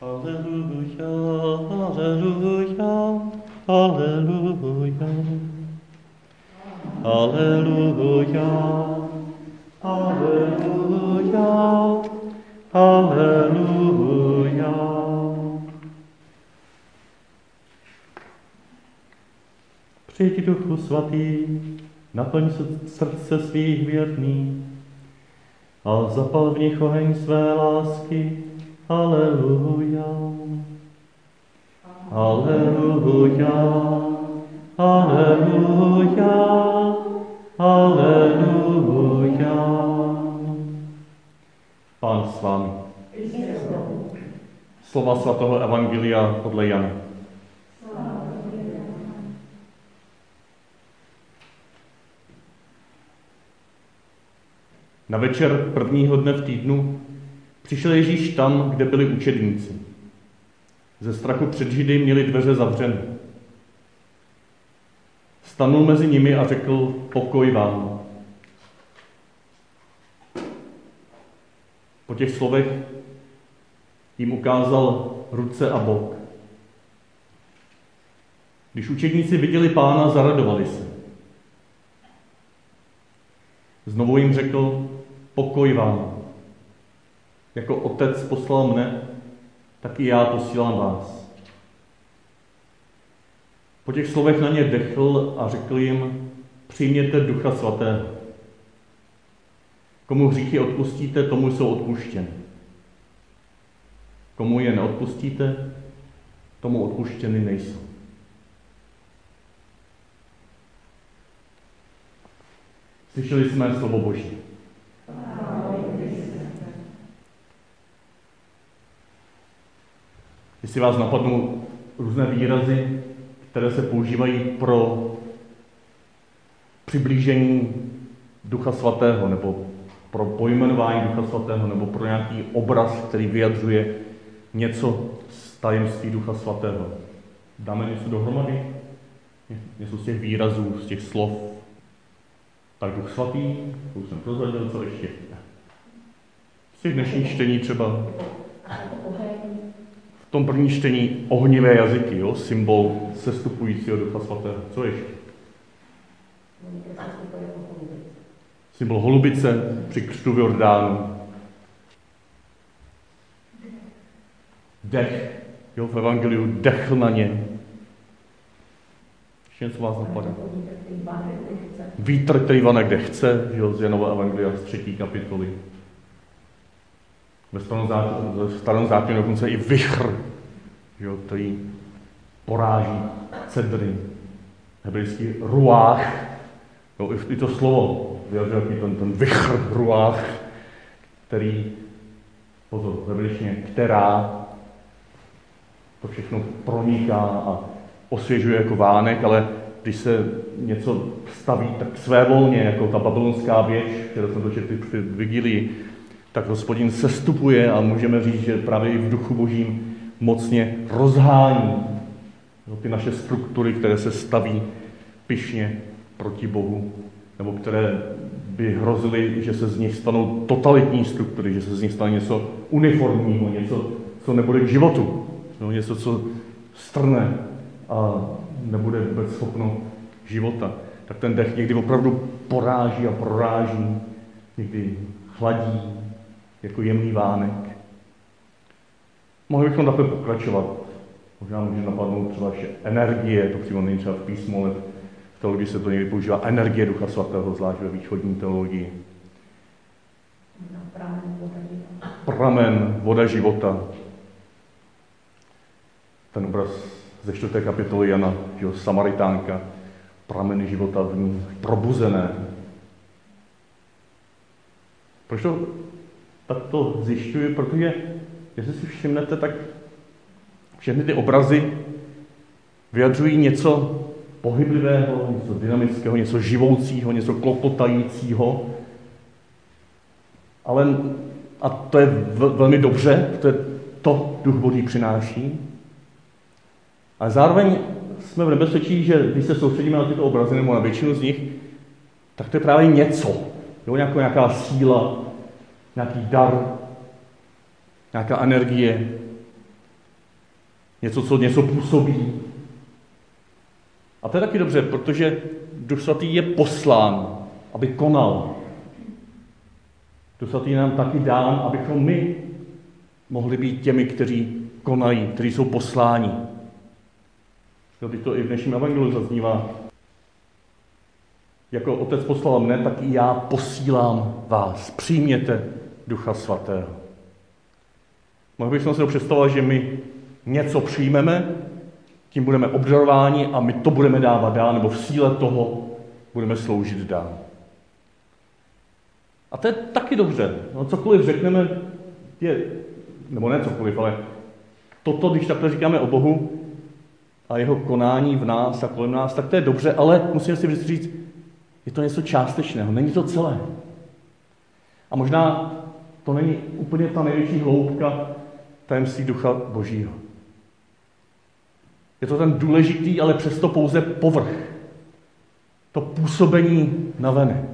Aleluja, aleluja, aleluja. Aleluja, aleluja, aleluja. Přijď Duchu Svatý, naplň srdce svých věrných a zapal v nich oheň své lásky. Aleluja. Aleluja. Aleluja. Aleluja. Pán s vámi. Slova svatého Evangelia podle Jana. Na večer prvního dne v týdnu přišel Ježíš tam, kde byli učedníci. Ze strachu před Židy měli dveře zavřené. Stanul mezi nimi a řekl, pokoj vám. Po těch slovech jim ukázal ruce a bok. Když učedníci viděli pána, zaradovali se. Znovu jim řekl, pokoj vám. Jako otec poslal mne, tak i já posílám vás. Po těch slovech na ně dechl a řekl jim, přijměte ducha svatého. Komu hříchy odpustíte, tomu jsou odpuštěny. Komu je neodpustíte, tomu odpuštěny nejsou. Slyšeli jsme slovo Boží. Jestli vás napadnou různé výrazy, které se používají pro přiblížení Ducha Svatého, nebo pro pojmenování Ducha Svatého, nebo pro nějaký obraz, který vyjadřuje něco z tajemství Ducha Svatého. Dáme něco dohromady? Něco z těch výrazů, z těch slov. Tak Duch Svatý, to už jsem prozradil, co ještě? Z těch dnešních čtení třeba v tom prvním čtení ohnivé jazyky, jo? symbol sestupujícího Ducha Svatého. Co ještě? Symbol holubice při křtu v Jordánu. Dech. Jo, v Evangeliu dechl na ně. Ještě něco vás napadá? Vítr, který vane kde chce, jo, z Janova Evangelia z třetí kapitoly. Ve starém, zákoně, zákoně dokonce i vychr, jo, který poráží cedry. Hebrejský ruách, jo, i to slovo vyjadřuje ten, ten vychr, ruách, který, pozor, hebrejštině, která to všechno proniká a osvěžuje jako vánek, ale když se něco staví tak své volně, jako ta babylonská věž, kterou jsem to četl při vigilii, tak hospodin sestupuje a můžeme říct, že právě i v duchu božím mocně rozhání no, ty naše struktury, které se staví pyšně proti Bohu, nebo které by hrozily, že se z nich stanou totalitní struktury, že se z nich stane něco uniformního, něco, co nebude k životu, no, něco, co strne a nebude vůbec schopno života. Tak ten dech někdy opravdu poráží a proráží, někdy chladí, jako jemný vánek. Mohli bychom takhle pokračovat. Možná může napadnout třeba že energie, to přímo není třeba v písmu, ale v teologii se to někdy používá energie Ducha Svatého, zvlášť ve východní teologii. Pramen, voda života. Ten obraz ze čtvrté kapitoly Jana, že jo, Samaritánka, prameny života v ní probuzené. Proč to tak to zjišťuji, protože, jestli si všimnete, tak všechny ty obrazy vyjadřují něco pohyblivého, něco dynamického, něco živoucího, něco klopotajícího. Ale, a to je velmi dobře, to je to Duch Boží přináší. Ale zároveň jsme v nebezpečí, že když se soustředíme na tyto obrazy, nebo na většinu z nich, tak to je právě něco. Jo, nějaká, nějaká síla, nějaký dar, nějaká energie, Něco, co něco působí. A to je taky dobře, protože Duch Svatý je poslán, aby konal. Duch Svatý je nám taky dán, abychom my mohli být těmi, kteří konají, kteří jsou posláni. Teď to i v dnešním evangeliu zaznívá. Jako otec poslal mne, tak i já posílám vás. Přijměte Ducha Svatého. Mohli bychom si to představovat, že my něco přijmeme, tím budeme obdarováni a my to budeme dávat dál, nebo v síle toho budeme sloužit dál. A to je taky dobře. No, cokoliv řekneme, je, nebo ne cokoliv, ale toto, když takhle říkáme o Bohu a jeho konání v nás a kolem nás, tak to je dobře, ale musíme si vždycky říct, je to něco částečného, není to celé. A možná to není úplně ta největší hloubka tajemství ducha božího. Je to ten důležitý, ale přesto pouze povrch. To působení na venek.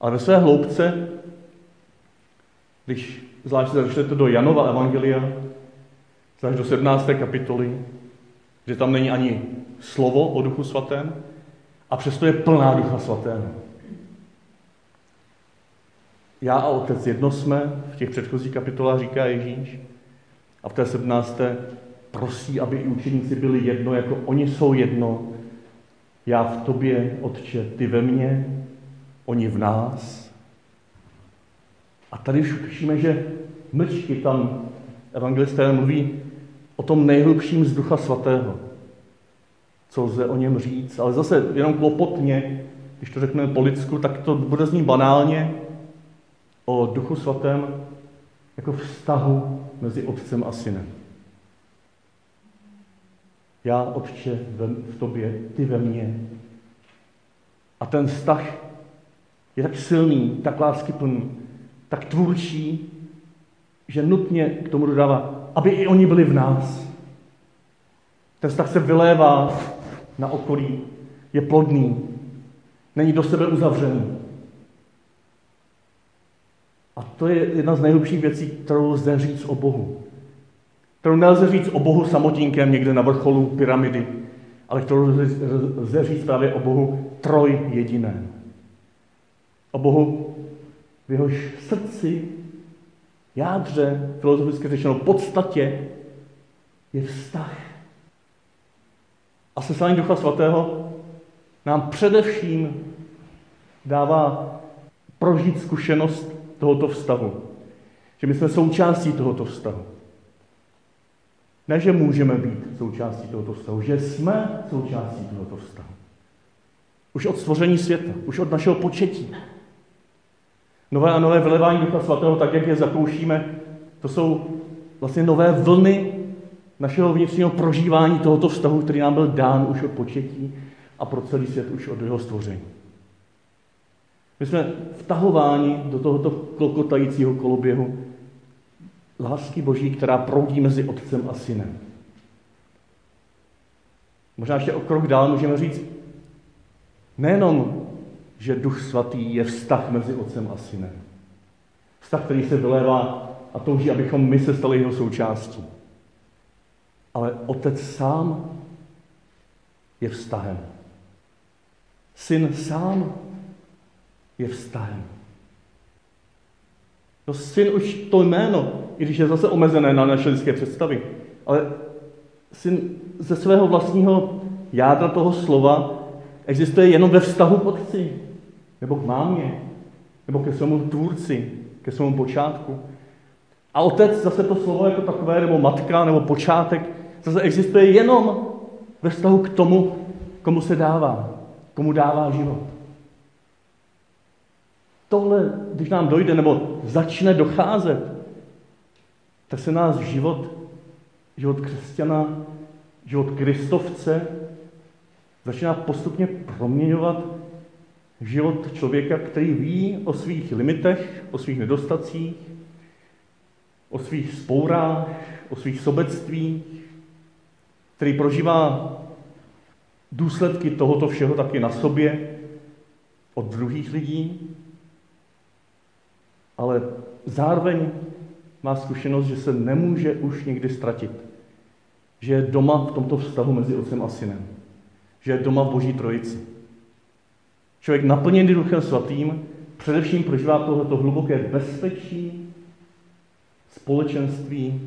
Ale ve své hloubce, když zvlášť začnete do Janova Evangelia, zvlášť do 17. kapitoly, že tam není ani slovo o Duchu Svatém, a přesto je plná Ducha Svatého. Já a Otec jedno jsme, v těch předchozích kapitolách říká Ježíš, a v té 17. prosí, aby i učeníci byli jedno, jako oni jsou jedno. Já v tobě, Otče, ty ve mně, oni v nás. A tady už píšeme, že mlčky tam evangelisté mluví o tom nejhlubším z Ducha Svatého. Co lze o něm říct, ale zase jenom klopotně, když to řekneme po lidsku, tak to bude znít banálně o Duchu Svatém jako vztahu mezi Otcem a Synem. Já, Otče, v tobě, ty ve mně. A ten vztah je tak silný, tak láskyplný, tak tvůrčí, že nutně k tomu dodává, aby i oni byli v nás. Ten vztah se vylévá na okolí, je plodný, není do sebe uzavřený. A to je jedna z nejlepších věcí, kterou lze říct o Bohu. Kterou nelze říct o Bohu samotinkem někde na vrcholu pyramidy, ale kterou lze říct právě o Bohu troj jediném. O Bohu v jehož srdci, jádře, filozoficky řečeno, podstatě je vztah. A seslání Ducha Svatého nám především dává prožít zkušenost tohoto vztahu. Že my jsme součástí tohoto vztahu. Ne, že můžeme být součástí tohoto vztahu, že jsme součástí tohoto vztahu. Už od stvoření světa, už od našeho početí. Nové a nové vylevání Ducha Svatého, tak jak je zakoušíme, to jsou vlastně nové vlny našeho vnitřního prožívání tohoto vztahu, který nám byl dán už od početí a pro celý svět už od jeho stvoření. My jsme vtahováni do tohoto klokotajícího koloběhu lásky Boží, která proudí mezi Otcem a Synem. Možná ještě o krok dál můžeme říct, nejenom, že Duch Svatý je vztah mezi Otcem a Synem. Vztah, který se vylévá a touží, abychom my se stali jeho součástí. Ale Otec sám je vztahem. Syn sám je vztahem. No syn už to jméno, i když je zase omezené na naše lidské představy, ale syn ze svého vlastního jádra toho slova existuje jenom ve vztahu k otci, nebo k mámě, nebo ke svému tvůrci, ke svému počátku. A otec zase to slovo jako takové, nebo matka, nebo počátek, zase existuje jenom ve vztahu k tomu, komu se dává, komu dává život tohle, když nám dojde nebo začne docházet, tak se nás život, život křesťana, život kristovce začíná postupně proměňovat život člověka, který ví o svých limitech, o svých nedostacích, o svých spourách, o svých sobectvích, který prožívá důsledky tohoto všeho taky na sobě od druhých lidí ale zároveň má zkušenost, že se nemůže už nikdy ztratit. Že je doma v tomto vztahu mezi otcem a synem. Že je doma v Boží trojici. Člověk naplněný Duchem Svatým především prožívá tohleto hluboké bezpečí, společenství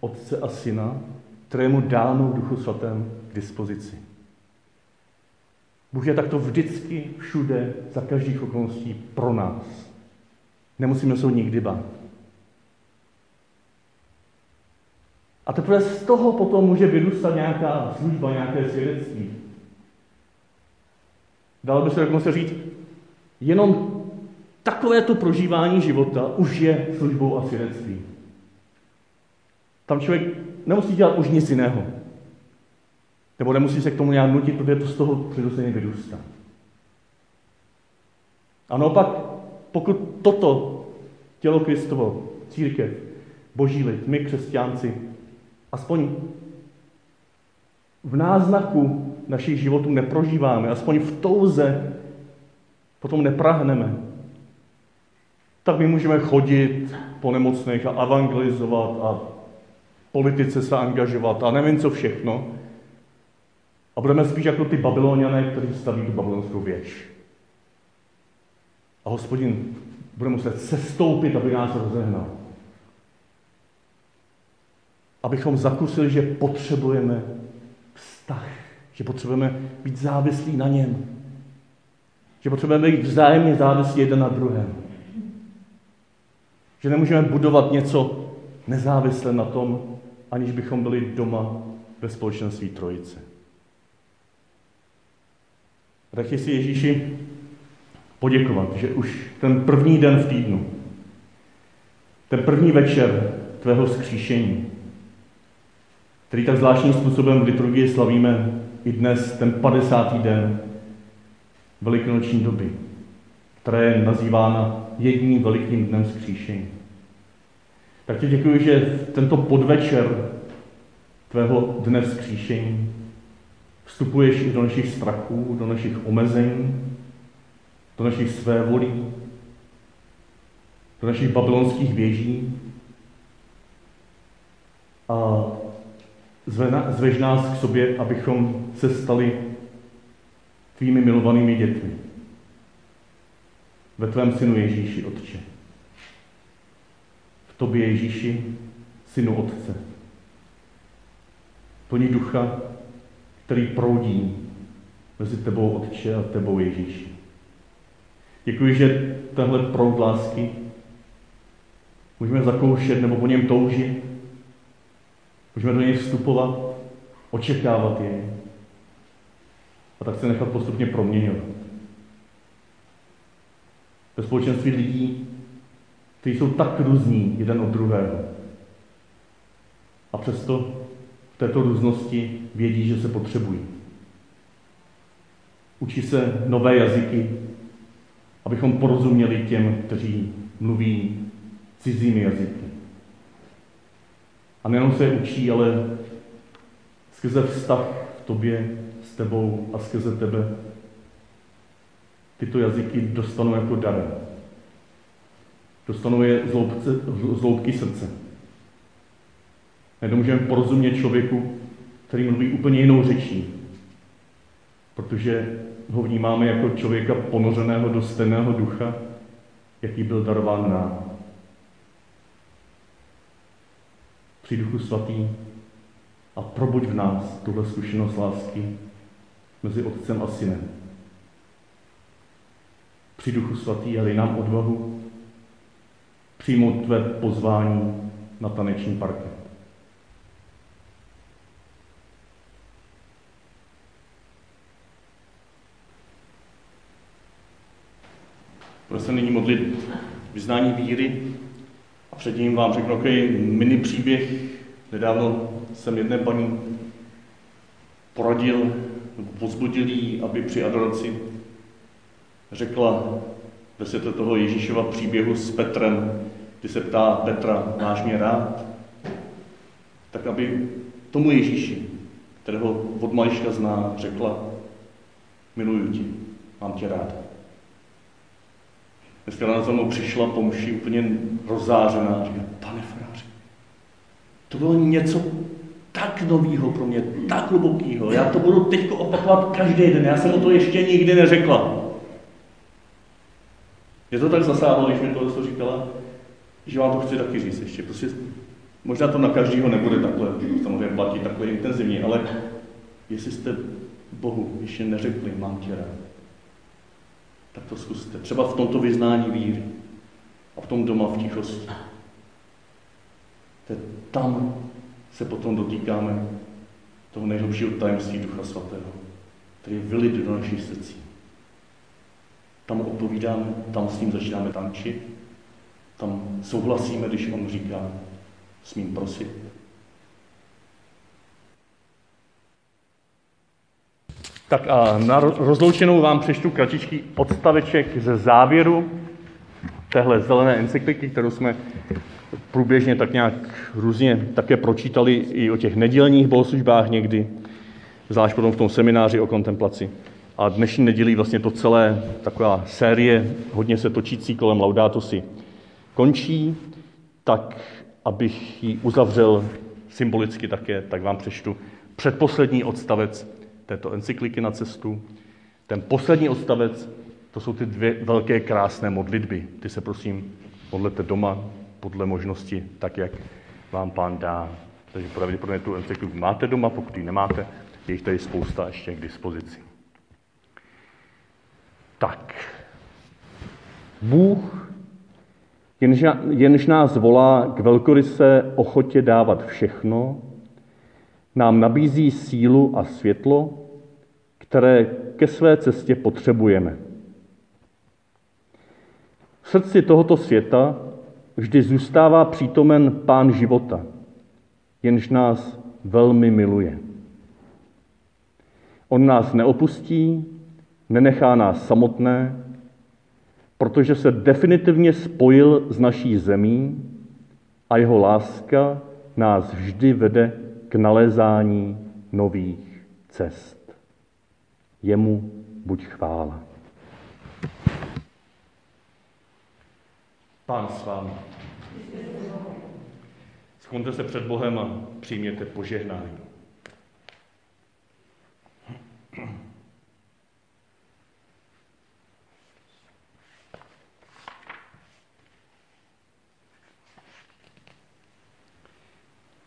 Otce a Syna, kterému dáno v Duchu Svatém k dispozici. Bůh je takto vždycky, všude, za každých okolností pro nás. Nemusíme se ho nikdy bát. A teprve z toho potom může vyrůstat nějaká služba, nějaké svědectví. Dalo by se dokonce říct, jenom takovéto prožívání života už je službou a svědectvím. Tam člověk nemusí dělat už nic jiného. Nebo nemusí se k tomu nějak nutit, protože to z toho přirozeně vyrůstá. A naopak, pokud toto tělo Kristovo, církev, boží lid, my křesťánci, aspoň v náznaku našich životů neprožíváme, aspoň v touze potom neprahneme, tak my můžeme chodit po nemocných a evangelizovat a politice se angažovat a nevím co všechno. A budeme spíš jako ty babyloniané, kteří staví tu babylonskou věž. A hospodin bude muset sestoupit, aby nás rozehnal. Abychom zakusili, že potřebujeme vztah, že potřebujeme být závislí na něm, že potřebujeme být vzájemně závislí jeden na druhém. Že nemůžeme budovat něco nezávisle na tom, aniž bychom byli doma ve společenství trojice. Tak si Ježíši poděkovat, že už ten první den v týdnu, ten první večer tvého skříšení, který tak zvláštním způsobem v liturgii slavíme i dnes, ten 50. den velikonoční doby, která je nazývána jedním velikým dnem skříšení. Tak ti děkuji, že tento podvečer tvého dne vzkříšení vstupuješ i do našich strachů, do našich omezení, do našich svévolí, do našich babylonských věží a zveš nás k sobě, abychom se stali tvými milovanými dětmi. Ve tvém synu Ježíši, Otče tobě Ježíši, synu Otce. Plní ducha, který proudí mezi tebou Otče a tebou Ježíši. Děkuji, že tenhle proud lásky můžeme zakoušet nebo po něm toužit, můžeme do něj vstupovat, očekávat jej a tak se nechat postupně proměňovat. Ve společenství lidí kteří jsou tak různí jeden od druhého. A přesto v této různosti vědí, že se potřebují. Učí se nové jazyky, abychom porozuměli těm, kteří mluví cizími jazyky. A nejenom se učí, ale skrze vztah v tobě, s tebou a skrze tebe tyto jazyky dostanou jako dar dostanou je z loutky srdce. Najednou můžeme porozumět člověku, který mluví úplně jinou řečí, protože ho vnímáme jako člověka ponořeného do stejného ducha, jaký byl darován nám. Při duchu svatý a probuď v nás tuhle zkušenost lásky mezi otcem a synem. Při duchu svatý, ale nám odvahu přijmout tvé pozvání na taneční parket. Budu se nyní modlit vyznání víry a před ním vám řeknu takový mini příběh. Nedávno jsem jedné paní poradil nebo pozbudil jí, aby při adoraci řekla ve světle toho Ježíšova příběhu s Petrem, kdy se ptá Petra, máš mě rád? Tak aby tomu Ježíši, kterého od mališka zná, řekla, miluju tě, mám tě rád. Dneska na za mnou přišla po mši úplně rozzářená a říká, pane faráři, To bylo něco tak novýho pro mě, tak hlubokýho. Já to budu teď opakovat každý den. Já jsem o to ještě nikdy neřekla. Je to tak zasáhlo, když mi to říkala, že vám to chci taky říct ještě. Prostě možná to na každého nebude takhle, samozřejmě platí takhle intenzivně, ale jestli jste Bohu ještě neřekli, mám tě rád, tak to zkuste. Třeba v tomto vyznání víry a v tom doma v tichosti. To tam se potom dotýkáme toho nejhlubšího tajemství Ducha Svatého, který je vylit do našich srdcí. Tam odpovídáme, tam s ním začínáme tančit, tam souhlasíme, když on říká, smím prosit. Tak a na rozloučenou vám přečtu kratičký odstaveček ze závěru téhle zelené encykliky, kterou jsme průběžně tak nějak různě také pročítali i o těch nedělních bohoslužbách někdy, zvlášť potom v tom semináři o kontemplaci. A dnešní nedělí vlastně to celé, taková série, hodně se točící kolem Laudato si, končí, tak abych ji uzavřel symbolicky také, tak vám přečtu předposlední odstavec této encykliky na cestu. Ten poslední odstavec, to jsou ty dvě velké krásné modlitby. Ty se prosím modlete doma podle možnosti, tak jak vám pán dá. Takže pravděpodobně tu encykliku máte doma, pokud ji nemáte, je jich tady spousta ještě k dispozici. Tak. Bůh, jenž, jenž nás volá k velkoryse ochotě dávat všechno, nám nabízí sílu a světlo, které ke své cestě potřebujeme. V srdci tohoto světa vždy zůstává přítomen Pán života, jenž nás velmi miluje. On nás neopustí, nenechá nás samotné, protože se definitivně spojil s naší zemí a jeho láska nás vždy vede k nalézání nových cest. Jemu buď chvála. Pán s vámi. Sklonte se před Bohem a přijměte požehnání.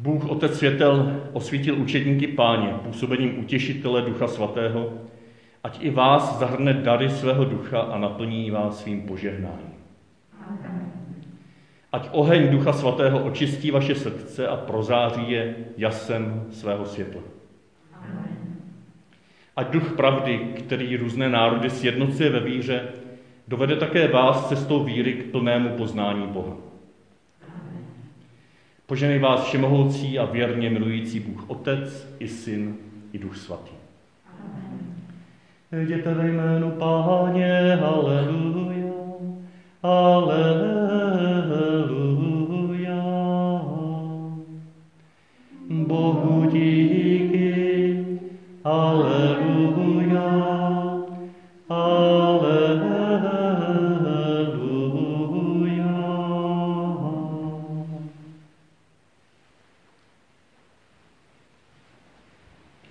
Bůh, Otec světel, osvítil učedníky páně působením utěšitele Ducha Svatého, ať i vás zahrne dary svého ducha a naplní vás svým požehnáním. Ať oheň Ducha Svatého očistí vaše srdce a prozáří je jasem svého světla. Ať duch pravdy, který různé národy sjednocuje ve víře, dovede také vás cestou víry k plnému poznání Boha. Poženej vás všemohoucí a věrně milující Bůh Otec i Syn i Duch Svatý. Amen. Jděte ve jménu Páně, Aleluja, Aleluja. Bohu díky.